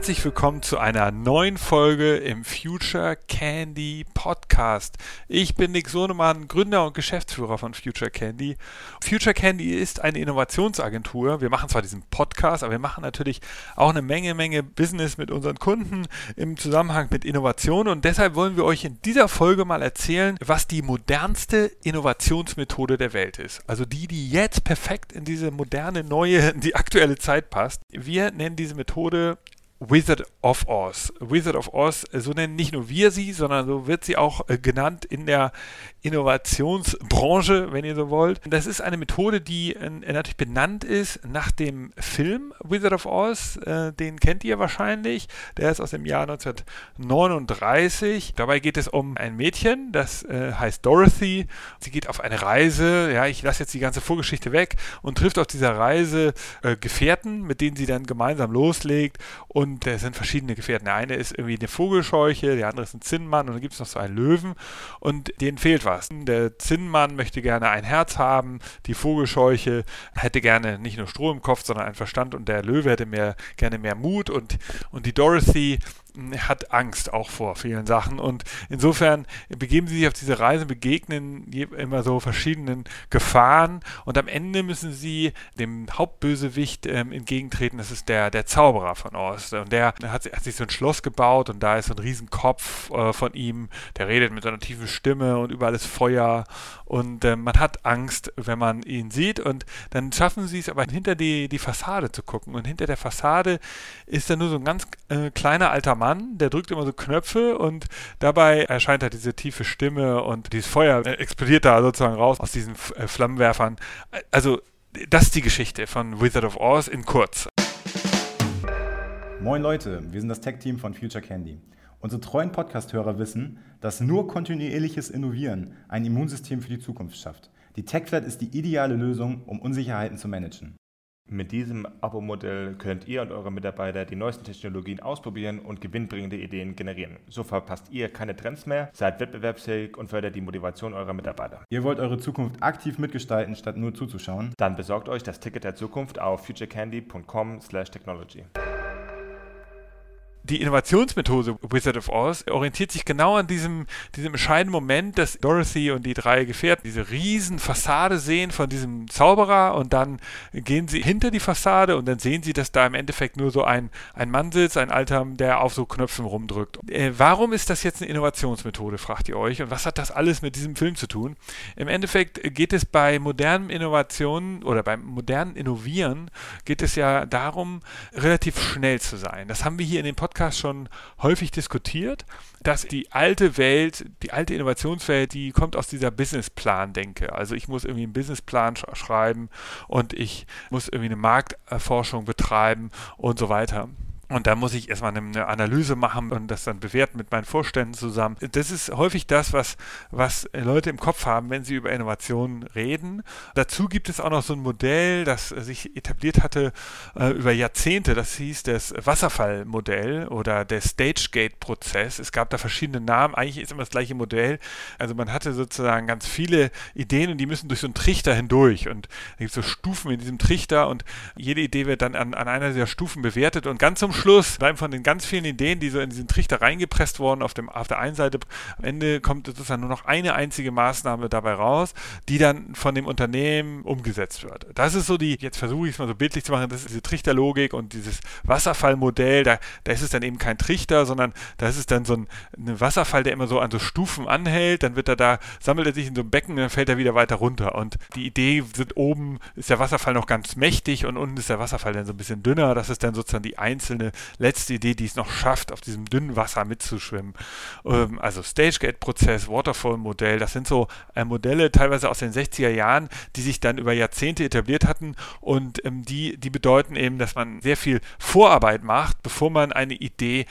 Herzlich willkommen zu einer neuen Folge im Future Candy Podcast. Ich bin Nick Sohnemann, Gründer und Geschäftsführer von Future Candy. Future Candy ist eine Innovationsagentur. Wir machen zwar diesen Podcast, aber wir machen natürlich auch eine Menge, Menge Business mit unseren Kunden im Zusammenhang mit Innovation und deshalb wollen wir euch in dieser Folge mal erzählen, was die modernste Innovationsmethode der Welt ist. Also die, die jetzt perfekt in diese moderne, neue, die aktuelle Zeit passt. Wir nennen diese Methode Wizard of Oz. Wizard of Oz, so nennen nicht nur wir sie, sondern so wird sie auch äh, genannt in der Innovationsbranche, wenn ihr so wollt. Das ist eine Methode, die äh, natürlich benannt ist nach dem Film Wizard of Oz. Äh, den kennt ihr wahrscheinlich. Der ist aus dem Jahr 1939. Dabei geht es um ein Mädchen, das äh, heißt Dorothy. Sie geht auf eine Reise. Ja, ich lasse jetzt die ganze Vorgeschichte weg und trifft auf dieser Reise äh, Gefährten, mit denen sie dann gemeinsam loslegt und da sind verschiedene Gefährten. Der eine ist irgendwie eine Vogelscheuche, der andere ist ein Zinnmann und dann gibt es noch so einen Löwen und denen fehlt was. Der Zinnmann möchte gerne ein Herz haben, die Vogelscheuche hätte gerne nicht nur Stroh im Kopf, sondern einen Verstand und der Löwe hätte mehr, gerne mehr Mut und, und die Dorothy hat Angst auch vor vielen Sachen. Und insofern begeben sie sich auf diese Reise, begegnen immer so verschiedenen Gefahren. Und am Ende müssen sie dem Hauptbösewicht ähm, entgegentreten, das ist der, der Zauberer von Oz. Und der hat, hat, sich so ein Schloss gebaut und da ist so ein Riesenkopf äh, von ihm, der redet mit so einer tiefen Stimme und überall ist Feuer. Und äh, man hat Angst, wenn man ihn sieht. Und dann schaffen sie es aber hinter die, die Fassade zu gucken. Und hinter der Fassade ist dann nur so ein ganz äh, kleiner alter Mann, der drückt immer so Knöpfe und dabei erscheint halt diese tiefe Stimme und dieses Feuer explodiert da sozusagen raus aus diesen äh, Flammenwerfern. Also, das ist die Geschichte von Wizard of Oz in kurz. Moin Leute, wir sind das Tech-Team von Future Candy. Unsere treuen Podcast-Hörer wissen, dass nur kontinuierliches Innovieren ein Immunsystem für die Zukunft schafft. Die TechFlat ist die ideale Lösung, um Unsicherheiten zu managen. Mit diesem Abo-Modell könnt ihr und eure Mitarbeiter die neuesten Technologien ausprobieren und gewinnbringende Ideen generieren. So verpasst ihr keine Trends mehr, seid wettbewerbsfähig und fördert die Motivation eurer Mitarbeiter. Ihr wollt eure Zukunft aktiv mitgestalten, statt nur zuzuschauen? Dann besorgt euch das Ticket der Zukunft auf futurecandy.com/technology die Innovationsmethode Wizard of Oz orientiert sich genau an diesem, diesem entscheidenden Moment, dass Dorothy und die drei Gefährten diese riesen Fassade sehen von diesem Zauberer und dann gehen sie hinter die Fassade und dann sehen sie, dass da im Endeffekt nur so ein, ein Mann sitzt, ein Alter, der auf so Knöpfen rumdrückt. Äh, warum ist das jetzt eine Innovationsmethode, fragt ihr euch, und was hat das alles mit diesem Film zu tun? Im Endeffekt geht es bei modernen Innovationen oder beim modernen Innovieren geht es ja darum, relativ schnell zu sein. Das haben wir hier in den Podcast Podcast schon häufig diskutiert, dass die alte Welt, die alte Innovationswelt, die kommt aus dieser Businessplan-Denke. Also ich muss irgendwie einen Businessplan sch schreiben und ich muss irgendwie eine Markterforschung betreiben und so weiter. Und da muss ich erstmal eine Analyse machen und das dann bewerten mit meinen Vorständen zusammen. Das ist häufig das, was, was Leute im Kopf haben, wenn sie über Innovationen reden. Dazu gibt es auch noch so ein Modell, das sich etabliert hatte äh, über Jahrzehnte. Das hieß das Wasserfallmodell oder der Stagegate-Prozess. Es gab da verschiedene Namen. Eigentlich ist immer das gleiche Modell. Also man hatte sozusagen ganz viele Ideen und die müssen durch so einen Trichter hindurch. Und da gibt es so Stufen in diesem Trichter und jede Idee wird dann an, an einer dieser Stufen bewertet und ganz zum Schluss, bleiben von den ganz vielen Ideen, die so in diesen Trichter reingepresst wurden, auf, dem, auf der einen Seite, am Ende kommt sozusagen nur noch eine einzige Maßnahme dabei raus, die dann von dem Unternehmen umgesetzt wird. Das ist so die, jetzt versuche ich es mal so bildlich zu machen, das ist diese Trichterlogik und dieses Wasserfallmodell, da, da ist es dann eben kein Trichter, sondern da ist dann so ein, ein Wasserfall, der immer so an so Stufen anhält, dann wird er da, sammelt er sich in so einem Becken, dann fällt er wieder weiter runter. Und die Idee sind oben, ist der Wasserfall noch ganz mächtig und unten ist der Wasserfall dann so ein bisschen dünner. Das ist dann sozusagen die einzelne letzte Idee, die es noch schafft, auf diesem dünnen Wasser mitzuschwimmen. Ähm, also Stage-Gate-Prozess, Waterfall-Modell, das sind so äh, Modelle teilweise aus den 60er Jahren, die sich dann über Jahrzehnte etabliert hatten und ähm, die, die bedeuten eben, dass man sehr viel Vorarbeit macht, bevor man eine Idee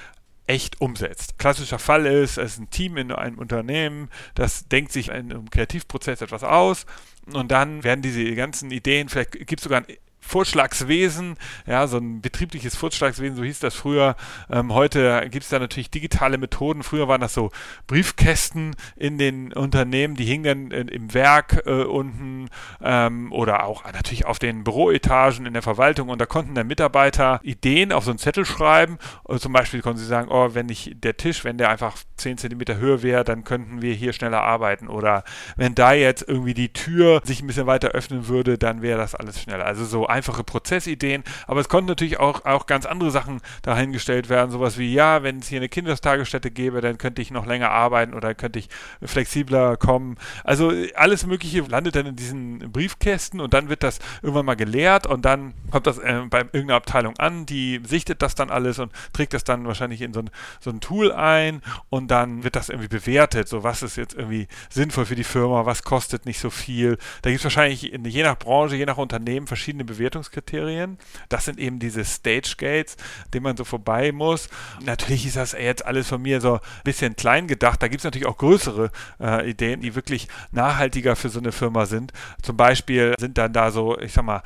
echt umsetzt. Klassischer Fall ist, es ist ein Team in einem Unternehmen, das denkt sich in einem Kreativprozess etwas aus und dann werden diese ganzen Ideen, vielleicht gibt es sogar ein Vorschlagswesen, ja, so ein betriebliches Vorschlagswesen, so hieß das früher. Ähm, heute gibt es da natürlich digitale Methoden. Früher waren das so Briefkästen in den Unternehmen, die hingen dann im Werk äh, unten ähm, oder auch natürlich auf den Büroetagen in der Verwaltung und da konnten dann Mitarbeiter Ideen auf so einen Zettel schreiben. Und zum Beispiel konnten sie sagen, oh, wenn ich der Tisch, wenn der einfach 10 cm höher wäre, dann könnten wir hier schneller arbeiten. Oder wenn da jetzt irgendwie die Tür sich ein bisschen weiter öffnen würde, dann wäre das alles schneller. Also so einfache Prozessideen, aber es konnten natürlich auch, auch ganz andere Sachen dahingestellt werden, sowas wie, ja, wenn es hier eine Kindertagesstätte gäbe, dann könnte ich noch länger arbeiten oder könnte ich flexibler kommen. Also alles Mögliche landet dann in diesen Briefkästen und dann wird das irgendwann mal geleert und dann kommt das äh, bei irgendeiner Abteilung an, die sichtet das dann alles und trägt das dann wahrscheinlich in so ein, so ein Tool ein und dann wird das irgendwie bewertet, so was ist jetzt irgendwie sinnvoll für die Firma, was kostet nicht so viel. Da gibt es wahrscheinlich je nach Branche, je nach Unternehmen verschiedene Bewertungen Bewertungskriterien. Das sind eben diese Stage Gates, denen man so vorbei muss. Natürlich ist das jetzt alles von mir so ein bisschen klein gedacht. Da gibt es natürlich auch größere äh, Ideen, die wirklich nachhaltiger für so eine Firma sind. Zum Beispiel sind dann da so, ich sag mal,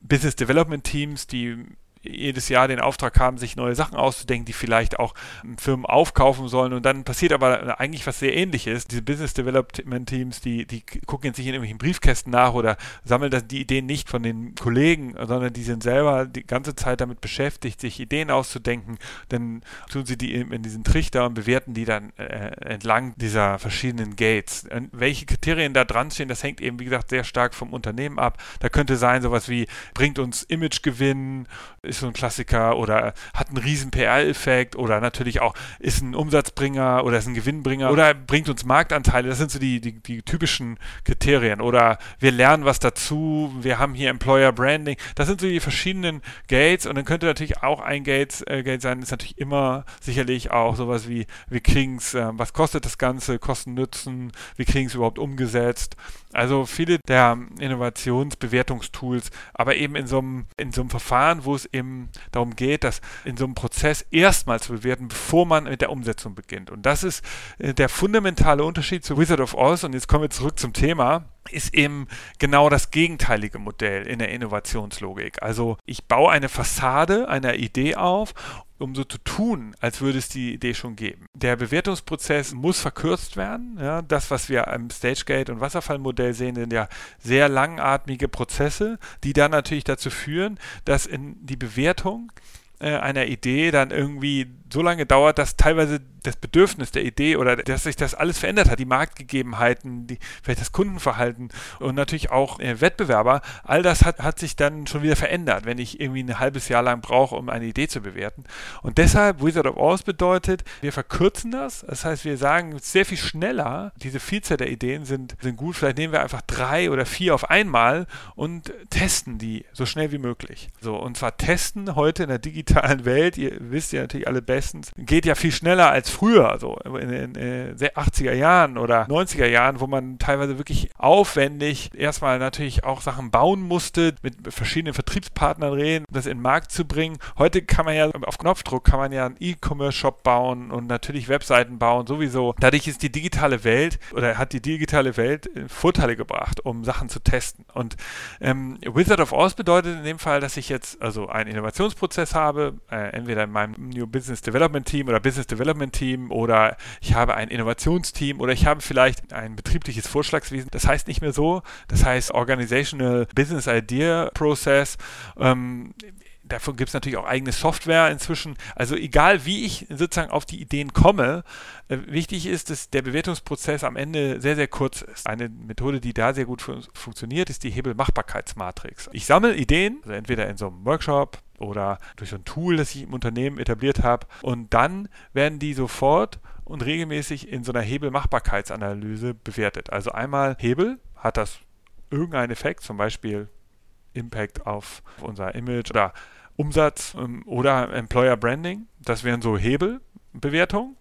Business Development Teams, die jedes Jahr den Auftrag haben, sich neue Sachen auszudenken, die vielleicht auch Firmen aufkaufen sollen. Und dann passiert aber eigentlich was sehr ähnliches. Diese Business Development Teams, die, die gucken jetzt nicht in irgendwelchen Briefkästen nach oder sammeln das, die Ideen nicht von den Kollegen, sondern die sind selber die ganze Zeit damit beschäftigt, sich Ideen auszudenken. Dann tun sie die in diesen Trichter und bewerten die dann äh, entlang dieser verschiedenen Gates. Und welche Kriterien da dran stehen, das hängt eben, wie gesagt, sehr stark vom Unternehmen ab. Da könnte sein, sowas wie, bringt uns Imagegewinn, ist so ein Klassiker oder hat einen riesen PR-Effekt oder natürlich auch ist ein Umsatzbringer oder ist ein Gewinnbringer oder bringt uns Marktanteile. Das sind so die, die, die typischen Kriterien. Oder wir lernen was dazu, wir haben hier Employer Branding. Das sind so die verschiedenen Gates und dann könnte natürlich auch ein Gate, äh, Gate sein, ist natürlich immer sicherlich auch sowas wie, wir kriegen es, äh, was kostet das Ganze, Kosten Nützen, wir kriegen es überhaupt umgesetzt. Also viele der Innovationsbewertungstools, aber eben in so einem, in so einem Verfahren, wo es eben darum geht, das in so einem Prozess erstmal zu bewerten, bevor man mit der Umsetzung beginnt. Und das ist äh, der fundamentale Unterschied zu Wizard of Oz. Und jetzt kommen wir zurück zum Thema ist eben genau das gegenteilige Modell in der Innovationslogik. Also ich baue eine Fassade einer Idee auf um so zu tun, als würde es die Idee schon geben. Der Bewertungsprozess muss verkürzt werden. Ja, das, was wir im StageGate und Wasserfallmodell sehen, sind ja sehr langatmige Prozesse, die dann natürlich dazu führen, dass in die Bewertung äh, einer Idee dann irgendwie so lange dauert, dass teilweise das Bedürfnis der Idee oder dass sich das alles verändert hat, die Marktgegebenheiten, die, vielleicht das Kundenverhalten und natürlich auch äh, Wettbewerber, all das hat, hat sich dann schon wieder verändert, wenn ich irgendwie ein halbes Jahr lang brauche, um eine Idee zu bewerten. Und deshalb, Wizard of Oz bedeutet, wir verkürzen das, das heißt, wir sagen sehr viel schneller, diese Vielzahl der Ideen sind, sind gut, vielleicht nehmen wir einfach drei oder vier auf einmal und testen die so schnell wie möglich. So, und zwar testen heute in der digitalen Welt, ihr wisst ja natürlich alle bestens, geht ja viel schneller als früher, also in den äh, 80er Jahren oder 90er Jahren, wo man teilweise wirklich aufwendig erstmal natürlich auch Sachen bauen musste, mit verschiedenen Vertriebspartnern reden, um das in den Markt zu bringen. Heute kann man ja auf Knopfdruck kann man ja einen E-Commerce-Shop bauen und natürlich Webseiten bauen, sowieso. Dadurch ist die digitale Welt oder hat die digitale Welt äh, Vorteile gebracht, um Sachen zu testen. Und ähm, Wizard of Oz bedeutet in dem Fall, dass ich jetzt also einen Innovationsprozess habe, äh, entweder in meinem New Business Development Team oder Business Development Team oder ich habe ein Innovationsteam oder ich habe vielleicht ein betriebliches Vorschlagswesen. Das heißt nicht mehr so. Das heißt Organizational Business Idea Process. Ähm, Davon gibt es natürlich auch eigene Software inzwischen. Also egal, wie ich sozusagen auf die Ideen komme, äh, wichtig ist, dass der Bewertungsprozess am Ende sehr, sehr kurz ist. Eine Methode, die da sehr gut fun funktioniert, ist die Hebelmachbarkeitsmatrix. Ich sammle Ideen, also entweder in so einem Workshop oder durch ein Tool, das ich im Unternehmen etabliert habe. Und dann werden die sofort und regelmäßig in so einer Hebelmachbarkeitsanalyse bewertet. Also einmal Hebel, hat das irgendeinen Effekt, zum Beispiel Impact auf unser Image oder Umsatz ähm, oder Employer Branding. Das wären so Hebelbewertungen.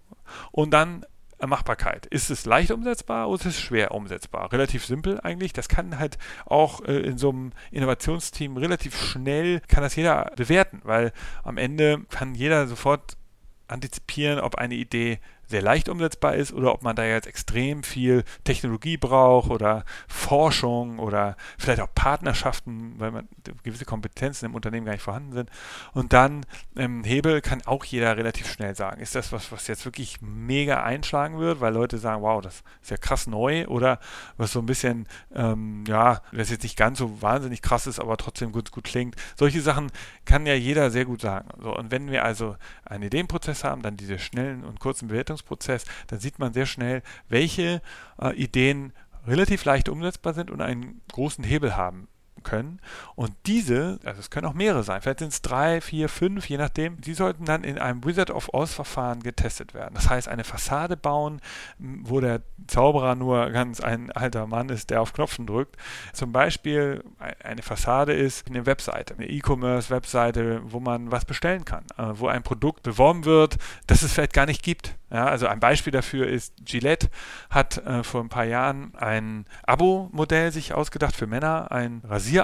Und dann Machbarkeit. Ist es leicht umsetzbar oder ist es schwer umsetzbar? Relativ simpel eigentlich. Das kann halt auch äh, in so einem Innovationsteam relativ schnell, kann das jeder bewerten, weil am Ende kann jeder sofort antizipieren, ob eine Idee sehr leicht umsetzbar ist oder ob man da jetzt extrem viel Technologie braucht oder Forschung oder vielleicht auch Partnerschaften, weil man gewisse Kompetenzen im Unternehmen gar nicht vorhanden sind. Und dann ähm, Hebel kann auch jeder relativ schnell sagen. Ist das was, was jetzt wirklich mega einschlagen wird, weil Leute sagen, wow, das ist ja krass neu oder was so ein bisschen, ähm, ja, das jetzt nicht ganz so wahnsinnig krass ist, aber trotzdem gut, gut klingt. Solche Sachen kann ja jeder sehr gut sagen. So, und wenn wir also einen Ideenprozess haben, dann diese schnellen und kurzen Bewertungsprozess, dann sieht man sehr schnell, welche äh, Ideen relativ leicht umsetzbar sind und einen großen Hebel haben können. Und diese, also es können auch mehrere sein, vielleicht sind es drei, vier, fünf, je nachdem, die sollten dann in einem Wizard of Oz-Verfahren getestet werden. Das heißt, eine Fassade bauen, wo der Zauberer nur ganz ein alter Mann ist, der auf Knopfen drückt. Zum Beispiel eine Fassade ist eine Webseite, eine E-Commerce-Webseite, wo man was bestellen kann, äh, wo ein Produkt beworben wird, das es vielleicht gar nicht gibt. Ja, also ein Beispiel dafür ist, Gillette hat äh, vor ein paar Jahren ein Abo-Modell sich ausgedacht für Männer, ein Rasier-Abo,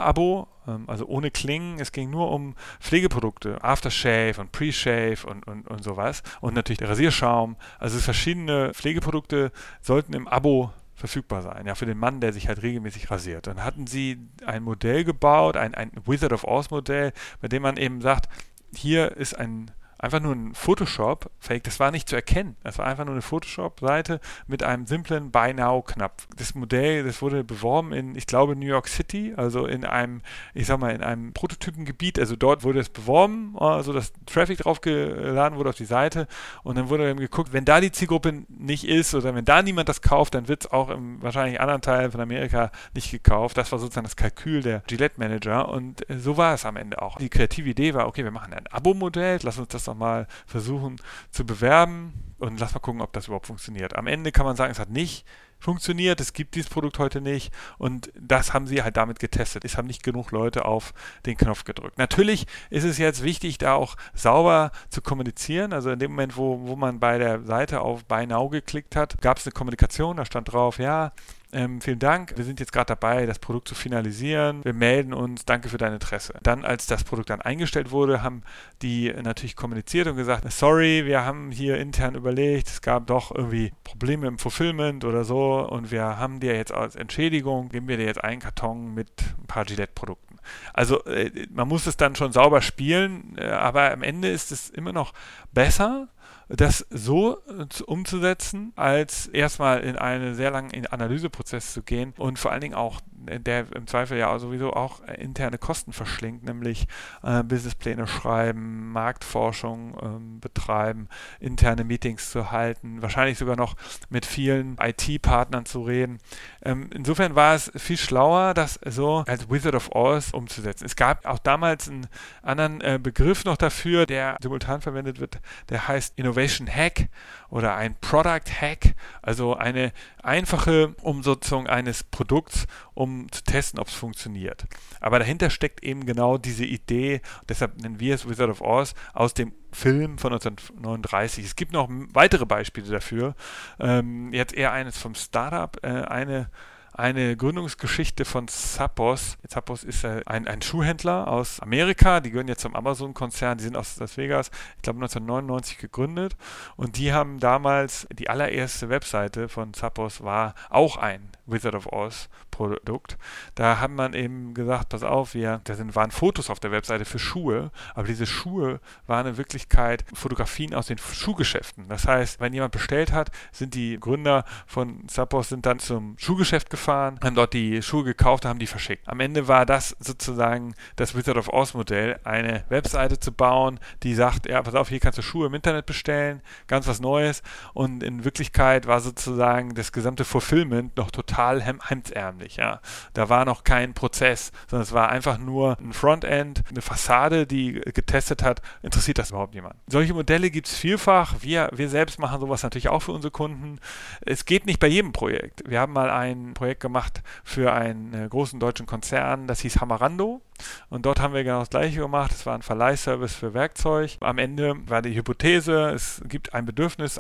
ähm, also ohne Klingen. Es ging nur um Pflegeprodukte, Aftershave und Pre-Shave und, und, und sowas. Und natürlich der Rasierschaum. Also verschiedene Pflegeprodukte sollten im Abo verfügbar sein, ja, für den Mann, der sich halt regelmäßig rasiert. Dann hatten sie ein Modell gebaut, ein, ein Wizard of Oz Modell, bei dem man eben sagt, hier ist ein einfach nur ein Photoshop-Fake. Das war nicht zu erkennen. Das war einfach nur eine Photoshop-Seite mit einem simplen Buy Now-Knopf. Das Modell, das wurde beworben in, ich glaube, New York City, also in einem, ich sag mal, in einem Prototypengebiet. Also dort wurde es beworben, also dass Traffic draufgeladen wurde auf die Seite. Und dann wurde eben geguckt, wenn da die Zielgruppe nicht ist oder wenn da niemand das kauft, dann wird es auch im wahrscheinlich anderen Teil von Amerika nicht gekauft. Das war sozusagen das Kalkül der Gillette Manager. Und äh, so war es am Ende auch. Die kreative Idee war, okay, wir machen ein Abo-Modell, lass uns das mal versuchen zu bewerben und lass mal gucken, ob das überhaupt funktioniert. Am Ende kann man sagen, es hat nicht funktioniert, es gibt dieses Produkt heute nicht und das haben sie halt damit getestet. Es haben nicht genug Leute auf den Knopf gedrückt. Natürlich ist es jetzt wichtig, da auch sauber zu kommunizieren. Also in dem Moment, wo, wo man bei der Seite auf Buy Now geklickt hat, gab es eine Kommunikation, da stand drauf, ja, ähm, vielen Dank, wir sind jetzt gerade dabei, das Produkt zu finalisieren. Wir melden uns, danke für dein Interesse. Dann, als das Produkt dann eingestellt wurde, haben die natürlich kommuniziert und gesagt, sorry, wir haben hier intern überlegt, es gab doch irgendwie Probleme im Fulfillment oder so und wir haben dir jetzt als Entschädigung, geben wir dir jetzt einen Karton mit ein paar Gillette-Produkten. Also äh, man muss es dann schon sauber spielen, äh, aber am Ende ist es immer noch besser, das so äh, umzusetzen, als erstmal in einen sehr langen Analyseprozess zu gehen und vor allen Dingen auch der im Zweifel ja sowieso auch äh, interne Kosten verschlingt, nämlich äh, Businesspläne schreiben, Marktforschung ähm, betreiben, interne Meetings zu halten, wahrscheinlich sogar noch mit vielen IT-Partnern zu reden. Ähm, insofern war es viel schlauer, das so als Wizard of Oz umzusetzen. Es gab auch damals einen anderen äh, Begriff noch dafür, der simultan verwendet wird, der heißt Innovation Hack oder ein Product Hack, also eine einfache Umsetzung eines Produkts, um zu testen, ob es funktioniert. Aber dahinter steckt eben genau diese Idee, deshalb nennen wir es Wizard of Oz, aus dem Film von 1939. Es gibt noch weitere Beispiele dafür. Ähm, jetzt eher eines vom Startup, äh, eine eine Gründungsgeschichte von Zappos. Zappos ist ein, ein Schuhhändler aus Amerika, die gehören jetzt zum Amazon-Konzern, die sind aus Las Vegas, ich glaube 1999 gegründet und die haben damals, die allererste Webseite von Zappos war auch ein Wizard of Oz Produkt. Da hat man eben gesagt, pass auf, wir, da sind, waren Fotos auf der Webseite für Schuhe, aber diese Schuhe waren in Wirklichkeit Fotografien aus den Schuhgeschäften. Das heißt, wenn jemand bestellt hat, sind die Gründer von Zappos sind dann zum Schuhgeschäft gefahren, haben dort die Schuhe gekauft, haben die verschickt. Am Ende war das sozusagen das Wizard of Oz Modell, eine Webseite zu bauen, die sagt, ja, pass auf, hier kannst du Schuhe im Internet bestellen, ganz was Neues und in Wirklichkeit war sozusagen das gesamte Fulfillment noch total hemdsärmlich. Ja. Da war noch kein Prozess, sondern es war einfach nur ein Frontend, eine Fassade, die getestet hat, interessiert das überhaupt jemand. Solche Modelle gibt es vielfach. Wir, wir selbst machen sowas natürlich auch für unsere Kunden. Es geht nicht bei jedem Projekt. Wir haben mal ein Projekt gemacht für einen äh, großen deutschen Konzern, das hieß Hamarando. Und dort haben wir genau das gleiche gemacht. Es war ein Verleihservice für Werkzeug. Am Ende war die Hypothese, es gibt ein Bedürfnis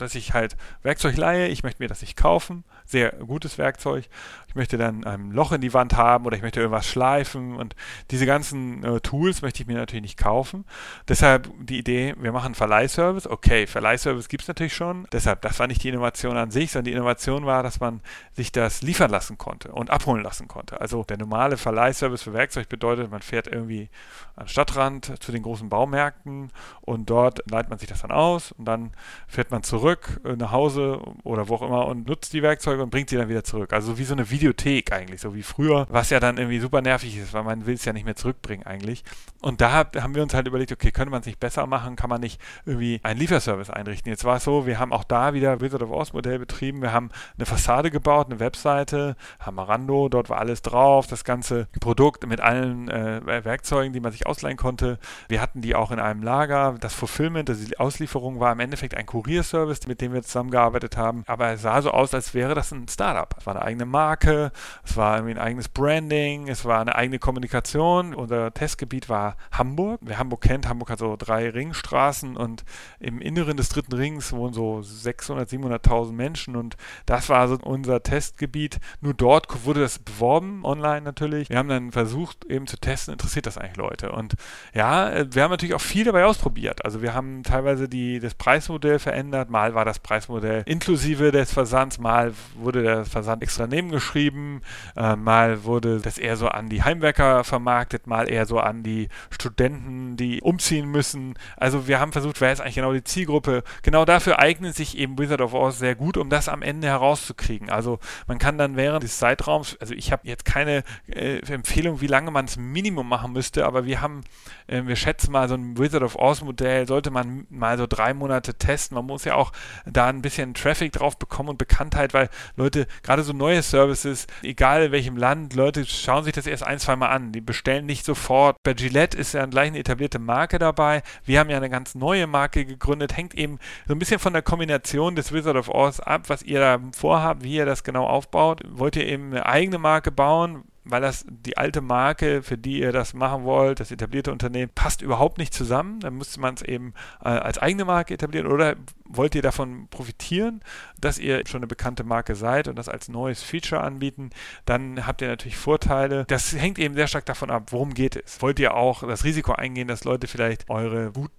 dass ich halt Werkzeug leihe, ich möchte mir das nicht kaufen, sehr gutes Werkzeug. Ich möchte dann ein Loch in die Wand haben oder ich möchte irgendwas schleifen und diese ganzen äh, Tools möchte ich mir natürlich nicht kaufen. Deshalb die Idee, wir machen Verleihservice. Okay, Verleihservice gibt es natürlich schon. Deshalb, das war nicht die Innovation an sich, sondern die Innovation war, dass man sich das liefern lassen konnte und abholen lassen konnte. Also der normale Verleihservice für Werkzeug bedeutet, man fährt irgendwie am Stadtrand zu den großen Baumärkten und dort leitet man sich das dann aus und dann fährt man zurück äh, nach Hause oder wo auch immer und nutzt die Werkzeuge und bringt sie dann wieder zurück. Also wie so eine Videothek eigentlich, so wie früher, was ja dann irgendwie super nervig ist, weil man will es ja nicht mehr zurückbringen eigentlich. Und da haben wir uns halt überlegt, okay, könnte man es nicht besser machen, kann man nicht irgendwie einen Lieferservice einrichten. Jetzt war es so, wir haben auch da wieder Wizard of Oz Modell betrieben, wir haben eine Fassade gebaut, eine Webseite, haben Marando, dort war alles drauf, das ganze Produkt mit allen äh, Werkzeugen, die man sich ausleihen konnte. Wir hatten die auch in einem Lager. Das Fulfillment, also die Auslieferung war im Endeffekt ein Kurierservice, mit dem wir zusammengearbeitet haben. Aber es sah so aus, als wäre das ein Startup. Es war eine eigene Marke, es war irgendwie ein eigenes Branding, es war eine eigene Kommunikation. Unser Testgebiet war Hamburg. Wer Hamburg kennt, Hamburg hat so drei Ringstraßen und im Inneren des dritten Rings wohnen so 600, 700.000 Menschen und das war so unser Testgebiet. Nur dort wurde das beworben, online natürlich. Wir haben dann versucht eben zu testen, interessiert das eigentlich Leute? Und ja, äh, wir haben natürlich auch viel dabei ausprobiert. Also wir haben teilweise die, das Preismodell verändert. Mal war das Preismodell inklusive des Versands, mal wurde der Versand extra nebengeschrieben, äh, mal wurde das eher so an die Heimwerker vermarktet, mal eher so an die Studenten, die umziehen müssen. Also wir haben versucht, wer ist eigentlich genau die Zielgruppe? Genau dafür eignet sich eben Wizard of Oz sehr gut, um das am Ende herauszukriegen. Also man kann dann während des Zeitraums, also ich habe jetzt keine äh, Empfehlung, wie lange man es Minimum machen müsste, aber wir haben, äh, wir schätzen mal so ein Wizard of Oz Modell, sollte man mal so drei Monate testen. Man muss ja auch da ein bisschen Traffic drauf bekommen und Bekanntheit, weil Leute, gerade so neue Services, egal in welchem Land, Leute schauen sich das erst ein, zwei Mal an. Die bestellen nicht sofort. Bei Gillette ist ja gleich eine etablierte Marke dabei. Wir haben ja eine ganz neue Marke gegründet. Hängt eben so ein bisschen von der Kombination des Wizard of Oz ab, was ihr da vorhabt, wie ihr das genau aufbaut. Wollt ihr eben eine eigene Marke bauen? Weil das die alte Marke, für die ihr das machen wollt, das etablierte Unternehmen, passt überhaupt nicht zusammen. Dann müsste man es eben äh, als eigene Marke etablieren oder wollt ihr davon profitieren, dass ihr schon eine bekannte Marke seid und das als neues Feature anbieten, dann habt ihr natürlich Vorteile. Das hängt eben sehr stark davon ab, worum geht es. Wollt ihr auch das Risiko eingehen, dass Leute vielleicht eure gut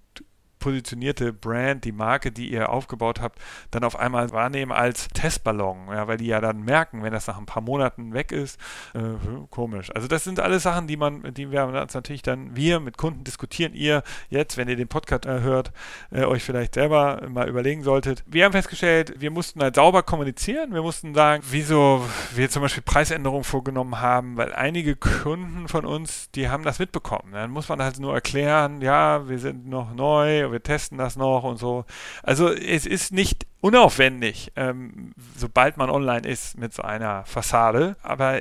positionierte Brand, die Marke, die ihr aufgebaut habt, dann auf einmal wahrnehmen als Testballon, ja, weil die ja dann merken, wenn das nach ein paar Monaten weg ist, äh, komisch. Also das sind alles Sachen, die man, die wir natürlich dann wir mit Kunden diskutieren. Ihr jetzt, wenn ihr den Podcast äh, hört, äh, euch vielleicht selber mal überlegen solltet. Wir haben festgestellt, wir mussten halt sauber kommunizieren. Wir mussten sagen, wieso wir zum Beispiel Preisänderungen vorgenommen haben, weil einige Kunden von uns, die haben das mitbekommen. Dann muss man halt nur erklären, ja, wir sind noch neu, wir testen das noch und so. Also es ist nicht unaufwendig, ähm, sobald man online ist mit so einer Fassade. Aber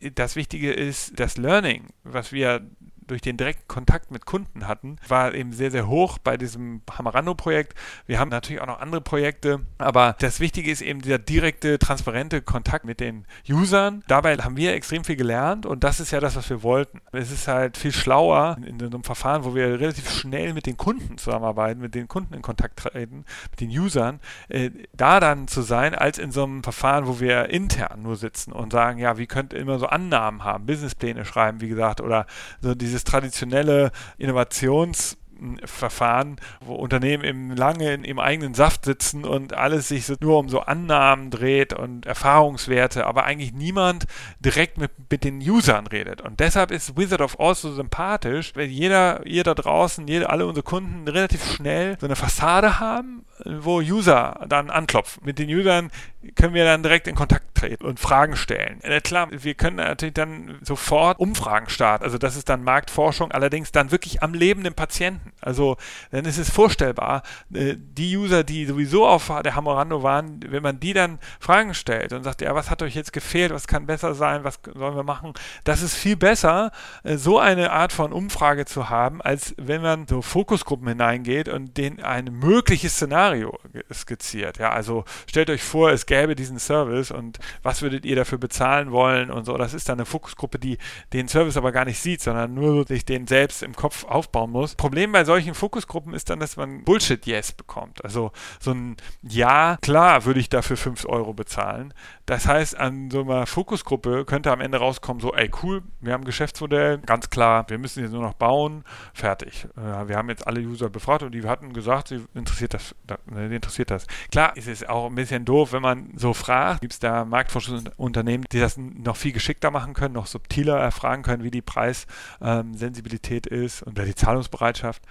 das Wichtige ist das Learning, was wir durch den direkten Kontakt mit Kunden hatten, war eben sehr, sehr hoch bei diesem Hamarando-Projekt. Wir haben natürlich auch noch andere Projekte, aber das Wichtige ist eben dieser direkte, transparente Kontakt mit den Usern. Dabei haben wir extrem viel gelernt und das ist ja das, was wir wollten. Es ist halt viel schlauer in, so einem Verfahren, wo wir relativ schnell mit den Kunden zusammenarbeiten, mit den Kunden in Kontakt treten, mit den Usern, äh, da dann zu sein, als in so einem Verfahren, wo wir intern nur sitzen und sagen, ja, wie könnt ihr immer so Annahmen haben, Businesspläne schreiben, wie gesagt, oder so dieses dieses traditionelle Innovations- Verfahren, wo Unternehmen eben lange in eigenen Saft sitzen und alles sich so nur um so Annahmen dreht und Erfahrungswerte, aber eigentlich niemand direkt mit, mit den Usern redet. Und deshalb ist Wizard of Oz so sympathisch, weil jeder, ihr da draußen, jede, alle unsere Kunden relativ schnell so eine Fassade haben, wo User dann anklopfen. Mit den Usern können wir dann direkt in Kontakt treten und Fragen stellen. Äh, klar, wir können natürlich dann sofort Umfragen starten. Also das ist dann Marktforschung, allerdings dann wirklich am lebenden Patienten. Also dann ist es vorstellbar, äh, die User, die sowieso auf der Hamorando waren, wenn man die dann Fragen stellt und sagt, ja, was hat euch jetzt gefehlt, was kann besser sein, was sollen wir machen, das ist viel besser, äh, so eine Art von Umfrage zu haben, als wenn man so Fokusgruppen hineingeht und denen ein mögliches Szenario skizziert. Ja, also stellt euch vor, es gäbe diesen Service und was würdet ihr dafür bezahlen wollen und so. Das ist dann eine Fokusgruppe, die den Service aber gar nicht sieht, sondern nur sich den selbst im Kopf aufbauen muss. Problem bei solchen Fokusgruppen ist dann, dass man Bullshit-Yes bekommt. Also so ein Ja, klar würde ich dafür 5 Euro bezahlen. Das heißt, an so einer Fokusgruppe könnte am Ende rauskommen, so, ey, cool, wir haben ein Geschäftsmodell, ganz klar, wir müssen jetzt nur noch bauen, fertig. Wir haben jetzt alle User befragt und die hatten gesagt, sie interessiert das, ne, interessiert das. Klar, ist es auch ein bisschen doof, wenn man so fragt, gibt es da Marktforschungsunternehmen, die das noch viel geschickter machen können, noch subtiler erfragen können, wie die Preissensibilität ist und die Zahlungsbereitschaft.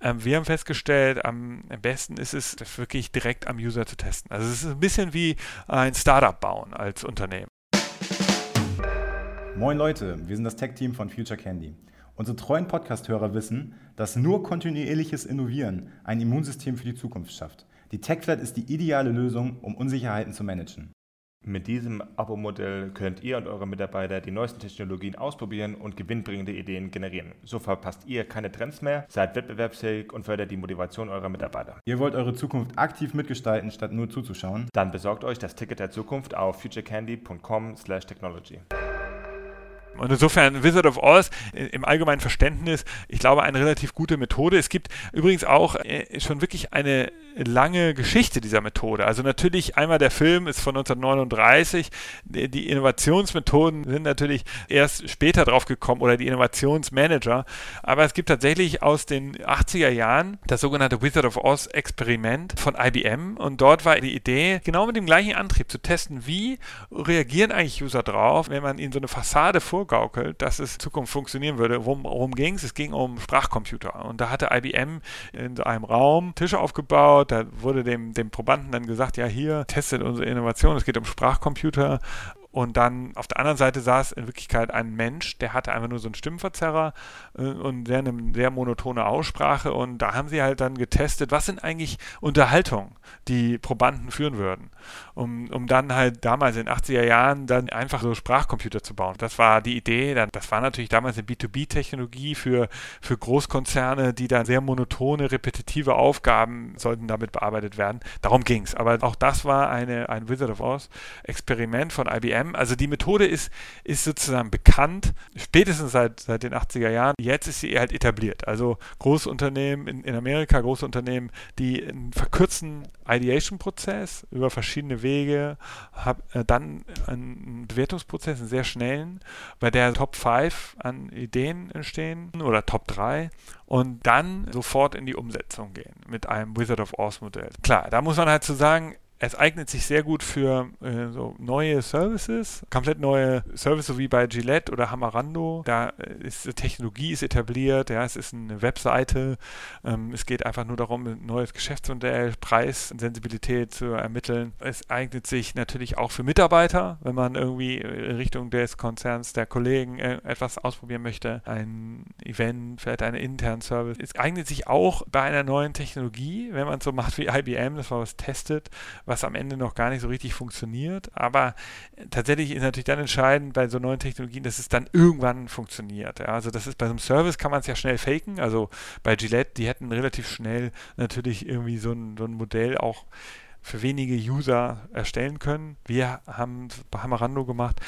Ähm, wir haben festgestellt, am besten ist es, das wirklich direkt am User zu testen. Also es ist ein bisschen wie ein Startup bauen als Unternehmen. Moin Leute, wir sind das Tech-Team von Future Candy. Unsere treuen Podcast-Hörer wissen, dass nur kontinuierliches Innovieren ein Immunsystem für die Zukunft schafft. Die TechFlat ist die ideale Lösung, um Unsicherheiten zu managen. Mit diesem Abo-Modell könnt ihr und eure Mitarbeiter die neuesten Technologien ausprobieren und gewinnbringende Ideen generieren. So verpasst ihr keine Trends mehr, seid wettbewerbsfähig und fördert die Motivation eurer Mitarbeiter. Ihr wollt eure Zukunft aktiv mitgestalten, statt nur zuzuschauen? Dann besorgt euch das Ticket der Zukunft auf futurecandy.com/technology. Und insofern Wizard of Oz im allgemeinen Verständnis, ich glaube, eine relativ gute Methode. Es gibt übrigens auch äh, schon wirklich eine lange Geschichte dieser Methode. Also natürlich einmal der Film ist von 1939. Die Innovationsmethoden sind natürlich erst später drauf gekommen oder die Innovationsmanager. Aber es gibt tatsächlich aus den 80er Jahren das sogenannte Wizard of Oz Experiment von IBM. Und dort war die Idee, genau mit dem gleichen Antrieb zu testen, wie reagieren eigentlich User drauf, wenn man ihnen so eine Fassade vorgaukelt, dass es in Zukunft funktionieren würde. Worum, worum ging es? Es ging um Sprachcomputer. Und da hatte IBM in einem Raum Tische aufgebaut. Da wurde dem, dem Probanden dann gesagt, ja, hier testet unsere Innovation. Es geht um Sprachcomputer. Und dann auf der anderen Seite saß in Wirklichkeit ein Mensch, der hatte einfach nur so einen Stimmverzerrer äh, und sehr, eine sehr monotone Aussprache. Und da haben sie halt dann getestet, was sind eigentlich Unterhaltungen, die Probanden führen würden. Um, um dann halt damals in den 80er Jahren dann einfach so Sprachcomputer zu bauen. Das war die Idee. Das war natürlich damals eine B2B-Technologie für, für Großkonzerne, die dann sehr monotone, repetitive Aufgaben sollten damit bearbeitet werden. Darum ging es. Aber auch das war eine, ein Wizard of Oz-Experiment von IBM IBM. Also die Methode ist, ist sozusagen bekannt, spätestens seit, seit den 80er Jahren. Jetzt ist sie halt etabliert. Also Großunternehmen in, in Amerika, große Unternehmen, die einen verkürzten Ideation-Prozess über verschiedene Wege, hab, äh, dann einen Bewertungsprozess, einen sehr schnellen, bei der Top 5 an Ideen entstehen oder Top 3 und dann sofort in die Umsetzung gehen mit einem Wizard of Oz Modell. Klar, da muss man halt zu so sagen, es eignet sich sehr gut für äh, so neue Services, komplett neue Services wie bei Gillette oder Hamarando. Da äh, ist die Technologie ist etabliert, ja, es ist eine Webseite. Ähm, es geht einfach nur darum, ein neues Geschäftsmodell, Preissensibilität zu ermitteln. Es eignet sich natürlich auch für Mitarbeiter, wenn man irgendwie in Richtung des Konzerns, der Kollegen äh, etwas ausprobieren möchte. Ein Event, vielleicht einen internen Service. Es eignet sich auch bei einer neuen Technologie, wenn man so macht wie IBM, dass man was testet was am Ende noch gar nicht so richtig funktioniert. Aber tatsächlich ist natürlich dann entscheidend bei so neuen Technologien, dass es dann irgendwann funktioniert. Ja. Also das ist bei so einem Service kann man es ja schnell faken. Also bei Gillette, die hätten relativ schnell natürlich irgendwie so ein, so ein Modell auch für wenige User erstellen können. Wir haben Hamarando gemacht,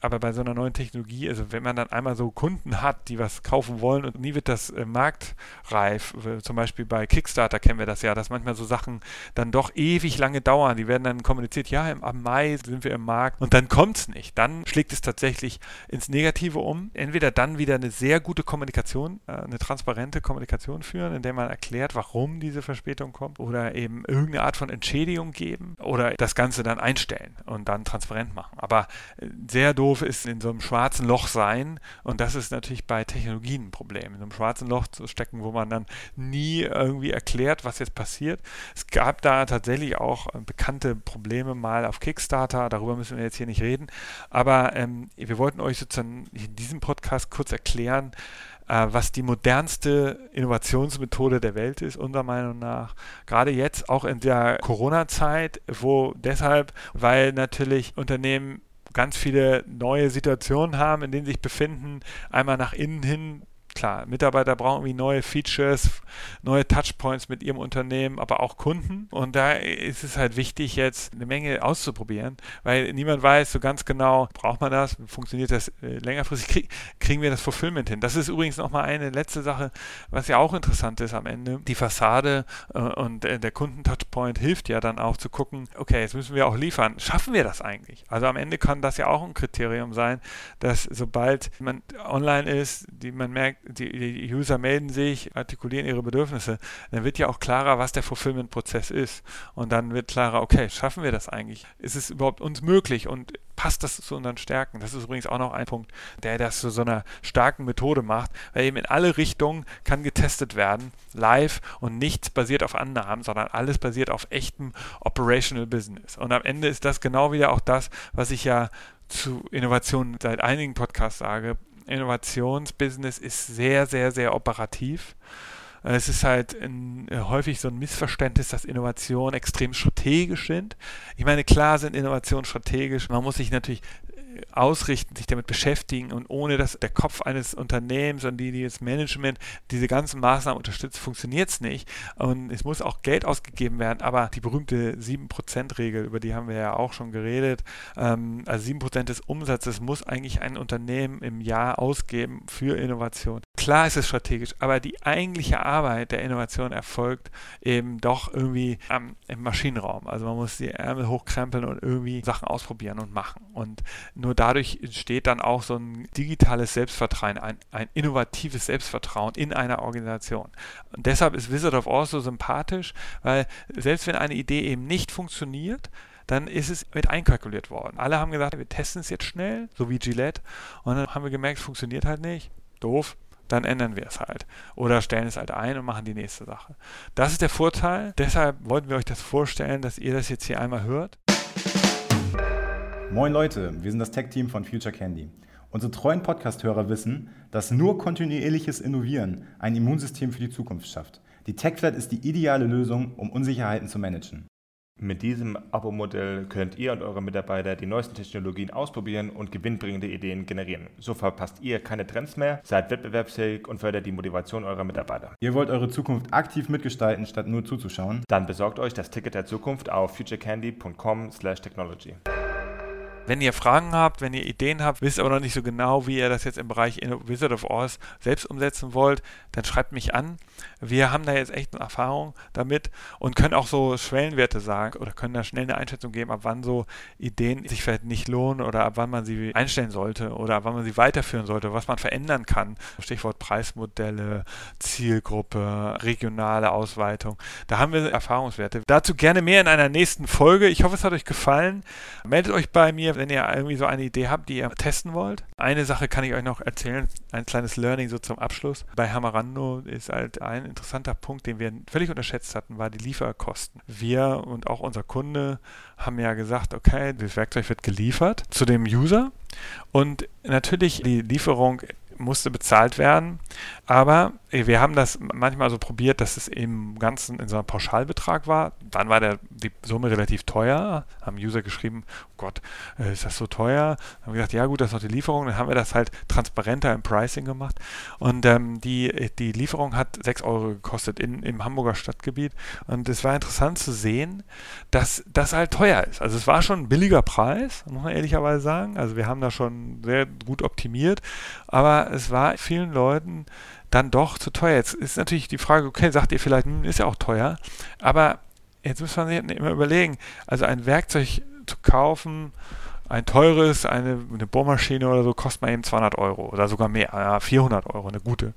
aber bei so einer neuen Technologie, also wenn man dann einmal so Kunden hat, die was kaufen wollen und nie wird das äh, marktreif, zum Beispiel bei Kickstarter kennen wir das ja, dass manchmal so Sachen dann doch ewig lange dauern. Die werden dann kommuniziert, ja, im, am Mai sind wir im Markt und dann kommt es nicht. Dann schlägt es tatsächlich ins Negative um. Entweder dann wieder eine sehr gute Kommunikation, äh, eine transparente Kommunikation führen, in der man erklärt, warum diese Verspätung kommt oder eben irgendeine Art von Entschädigung Empfehlung geben oder das Ganze dann einstellen und dann transparent machen. Aber äh, sehr doof ist in so einem schwarzen Loch sein und das ist natürlich bei Technologien ein Problem. In so einem schwarzen Loch zu stecken, wo man dann nie irgendwie erklärt, was jetzt passiert. Es gab da tatsächlich auch äh, bekannte Probleme mal auf Kickstarter, darüber müssen wir jetzt hier nicht reden, aber ähm, wir wollten euch sozusagen in diesem Podcast kurz erklären, was die modernste Innovationsmethode der Welt ist, unserer Meinung nach. Gerade jetzt auch in der Corona-Zeit, wo deshalb, weil natürlich Unternehmen ganz viele neue Situationen haben, in denen sie sich befinden, einmal nach innen hin Klar, Mitarbeiter brauchen irgendwie neue Features, neue Touchpoints mit ihrem Unternehmen, aber auch Kunden. Und da ist es halt wichtig, jetzt eine Menge auszuprobieren, weil niemand weiß so ganz genau, braucht man das, funktioniert das äh, längerfristig, krieg, kriegen wir das Fulfillment hin. Das ist übrigens nochmal eine letzte Sache, was ja auch interessant ist am Ende. Die Fassade äh, und äh, der Kunden-Touchpoint hilft ja dann auch zu gucken, okay, jetzt müssen wir auch liefern. Schaffen wir das eigentlich? Also am Ende kann das ja auch ein Kriterium sein, dass sobald man online ist, die man merkt, die, die User melden sich, artikulieren ihre Bedürfnisse, dann wird ja auch klarer, was der Fulfillment-Prozess ist. Und dann wird klarer, okay, schaffen wir das eigentlich? Ist es überhaupt uns möglich und passt das zu unseren Stärken? Das ist übrigens auch noch ein Punkt, der das zu so einer starken Methode macht, weil eben in alle Richtungen kann getestet werden, live und nichts basiert auf Annahmen, sondern alles basiert auf echtem Operational Business. Und am Ende ist das genau wieder auch das, was ich ja zu Innovation seit einigen Podcasts sage. Innovationsbusiness ist sehr, sehr, sehr operativ. Es ist halt ein, äh, häufig so ein Missverständnis, dass Innovationen extrem strategisch sind. Ich meine, klar sind Innovationen strategisch. Man muss sich natürlich ausrichten, sich damit beschäftigen und ohne dass der Kopf eines Unternehmens und die, die das Management diese ganzen Maßnahmen unterstützt, funktioniert es nicht. Und es muss auch Geld ausgegeben werden, aber die berühmte 7%-Regel, über die haben wir ja auch schon geredet, ähm, also 7% des Umsatzes muss eigentlich ein Unternehmen im Jahr ausgeben für Innovation. Klar ist es strategisch, aber die eigentliche Arbeit der Innovation erfolgt eben doch irgendwie ähm, im Maschinenraum. Also man muss die Ärmel hochkrempeln und irgendwie Sachen ausprobieren und machen. Und nur dadurch entsteht dann auch so ein digitales Selbstvertrauen, ein, ein innovatives Selbstvertrauen in einer Organisation. Und deshalb ist Wizard of Oz so sympathisch, weil selbst wenn eine Idee eben nicht funktioniert, dann ist es mit einkalkuliert worden. Alle haben gesagt, wir testen es jetzt schnell, so wie Gillette, und dann haben wir gemerkt, es funktioniert halt nicht. Doof, dann ändern wir es halt. Oder stellen es halt ein und machen die nächste Sache. Das ist der Vorteil. Deshalb wollten wir euch das vorstellen, dass ihr das jetzt hier einmal hört. Moin Leute, wir sind das Tech-Team von Future Candy. Unsere treuen Podcast-Hörer wissen, dass nur kontinuierliches Innovieren ein Immunsystem für die Zukunft schafft. Die TechFlat ist die ideale Lösung, um Unsicherheiten zu managen. Mit diesem Abo-Modell könnt ihr und eure Mitarbeiter die neuesten Technologien ausprobieren und gewinnbringende Ideen generieren. So verpasst ihr keine Trends mehr, seid wettbewerbsfähig und fördert die Motivation eurer Mitarbeiter. Ihr wollt eure Zukunft aktiv mitgestalten, statt nur zuzuschauen? Dann besorgt euch das Ticket der Zukunft auf futurecandy.com/technology. Wenn ihr Fragen habt, wenn ihr Ideen habt, wisst aber noch nicht so genau, wie ihr das jetzt im Bereich Wizard of Oz selbst umsetzen wollt, dann schreibt mich an. Wir haben da jetzt echt eine Erfahrung damit und können auch so Schwellenwerte sagen oder können da schnell eine Einschätzung geben, ab wann so Ideen sich vielleicht nicht lohnen oder ab wann man sie einstellen sollte oder ab wann man sie weiterführen sollte, was man verändern kann. Stichwort Preismodelle, Zielgruppe, regionale Ausweitung. Da haben wir Erfahrungswerte. Dazu gerne mehr in einer nächsten Folge. Ich hoffe, es hat euch gefallen. Meldet euch bei mir wenn ihr irgendwie so eine Idee habt, die ihr testen wollt. Eine Sache kann ich euch noch erzählen, ein kleines Learning so zum Abschluss. Bei Hamarando ist halt ein interessanter Punkt, den wir völlig unterschätzt hatten, war die Lieferkosten. Wir und auch unser Kunde haben ja gesagt, okay, das Werkzeug wird geliefert zu dem User und natürlich die Lieferung musste bezahlt werden. Aber wir haben das manchmal so probiert, dass es im Ganzen in so einem Pauschalbetrag war. Dann war der, die Summe relativ teuer. Haben User geschrieben, oh Gott, äh, ist das so teuer? Dann haben wir gesagt, ja gut, das ist noch die Lieferung. Dann haben wir das halt transparenter im Pricing gemacht. Und ähm, die, die Lieferung hat 6 Euro gekostet in, im Hamburger Stadtgebiet. Und es war interessant zu sehen, dass das halt teuer ist. Also es war schon ein billiger Preis, muss man ehrlicherweise sagen. Also wir haben da schon sehr gut optimiert. Aber es war vielen Leuten dann doch zu teuer. Jetzt ist natürlich die Frage, okay, sagt ihr vielleicht, hm, ist ja auch teuer, aber jetzt muss man sich immer überlegen, also ein Werkzeug zu kaufen, ein teures, eine, eine Bohrmaschine oder so, kostet man eben 200 Euro oder sogar mehr, ja, 400 Euro, eine gute.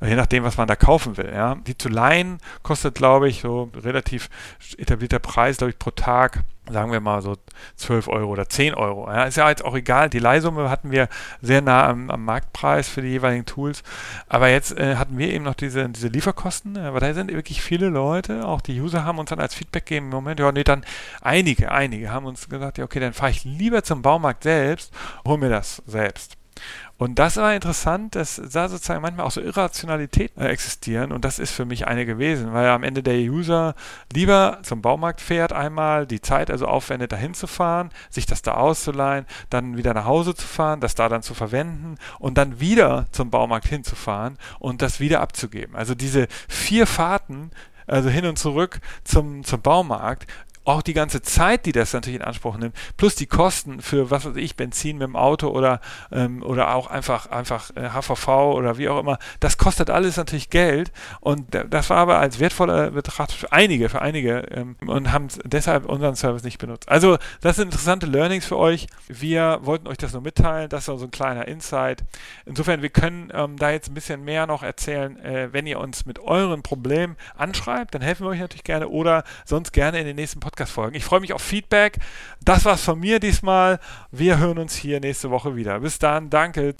Je nachdem, was man da kaufen will. Ja. Die zu leihen kostet, glaube ich, so relativ etablierter Preis, glaube ich, pro Tag sagen wir mal so 12 Euro oder 10 Euro. Ja, ist ja jetzt auch egal. Die Leihsumme hatten wir sehr nah am, am Marktpreis für die jeweiligen Tools. Aber jetzt äh, hatten wir eben noch diese, diese Lieferkosten. Aber da sind wirklich viele Leute, auch die User haben uns dann als Feedback gegeben, im Moment, ja, nee, dann einige, einige haben uns gesagt, ja, okay, dann fahre ich lieber zum Baumarkt selbst, hol mir das selbst. Und das war interessant, dass da sozusagen manchmal auch so Irrationalität äh, existieren und das ist für mich eine gewesen, weil am Ende der User lieber zum Baumarkt fährt einmal, die Zeit also aufwendet, dahin zu fahren, sich das da auszuleihen, dann wieder nach Hause zu fahren, das da dann zu verwenden und dann wieder zum Baumarkt hinzufahren und das wieder abzugeben. Also diese vier Fahrten also hin und zurück zum, zum Baumarkt, auch die ganze Zeit, die das natürlich in Anspruch nimmt, plus die Kosten für, was weiß ich, Benzin mit dem Auto oder, ähm, oder auch einfach, einfach äh, HVV oder wie auch immer, das kostet alles natürlich Geld und das war aber als wertvoller Betracht für einige, für einige ähm, und haben deshalb unseren Service nicht benutzt. Also das sind interessante Learnings für euch. Wir wollten euch das nur mitteilen, das war so ein kleiner Insight. Insofern, wir können ähm, da jetzt ein bisschen mehr noch erzählen, äh, wenn ihr uns mit euren Problemen anschreibt, dann helfen wir euch natürlich gerne oder sonst gerne in den nächsten Podcast Podcast-Folgen. Ich freue mich auf Feedback. Das war's von mir diesmal. Wir hören uns hier nächste Woche wieder. Bis dann. Danke.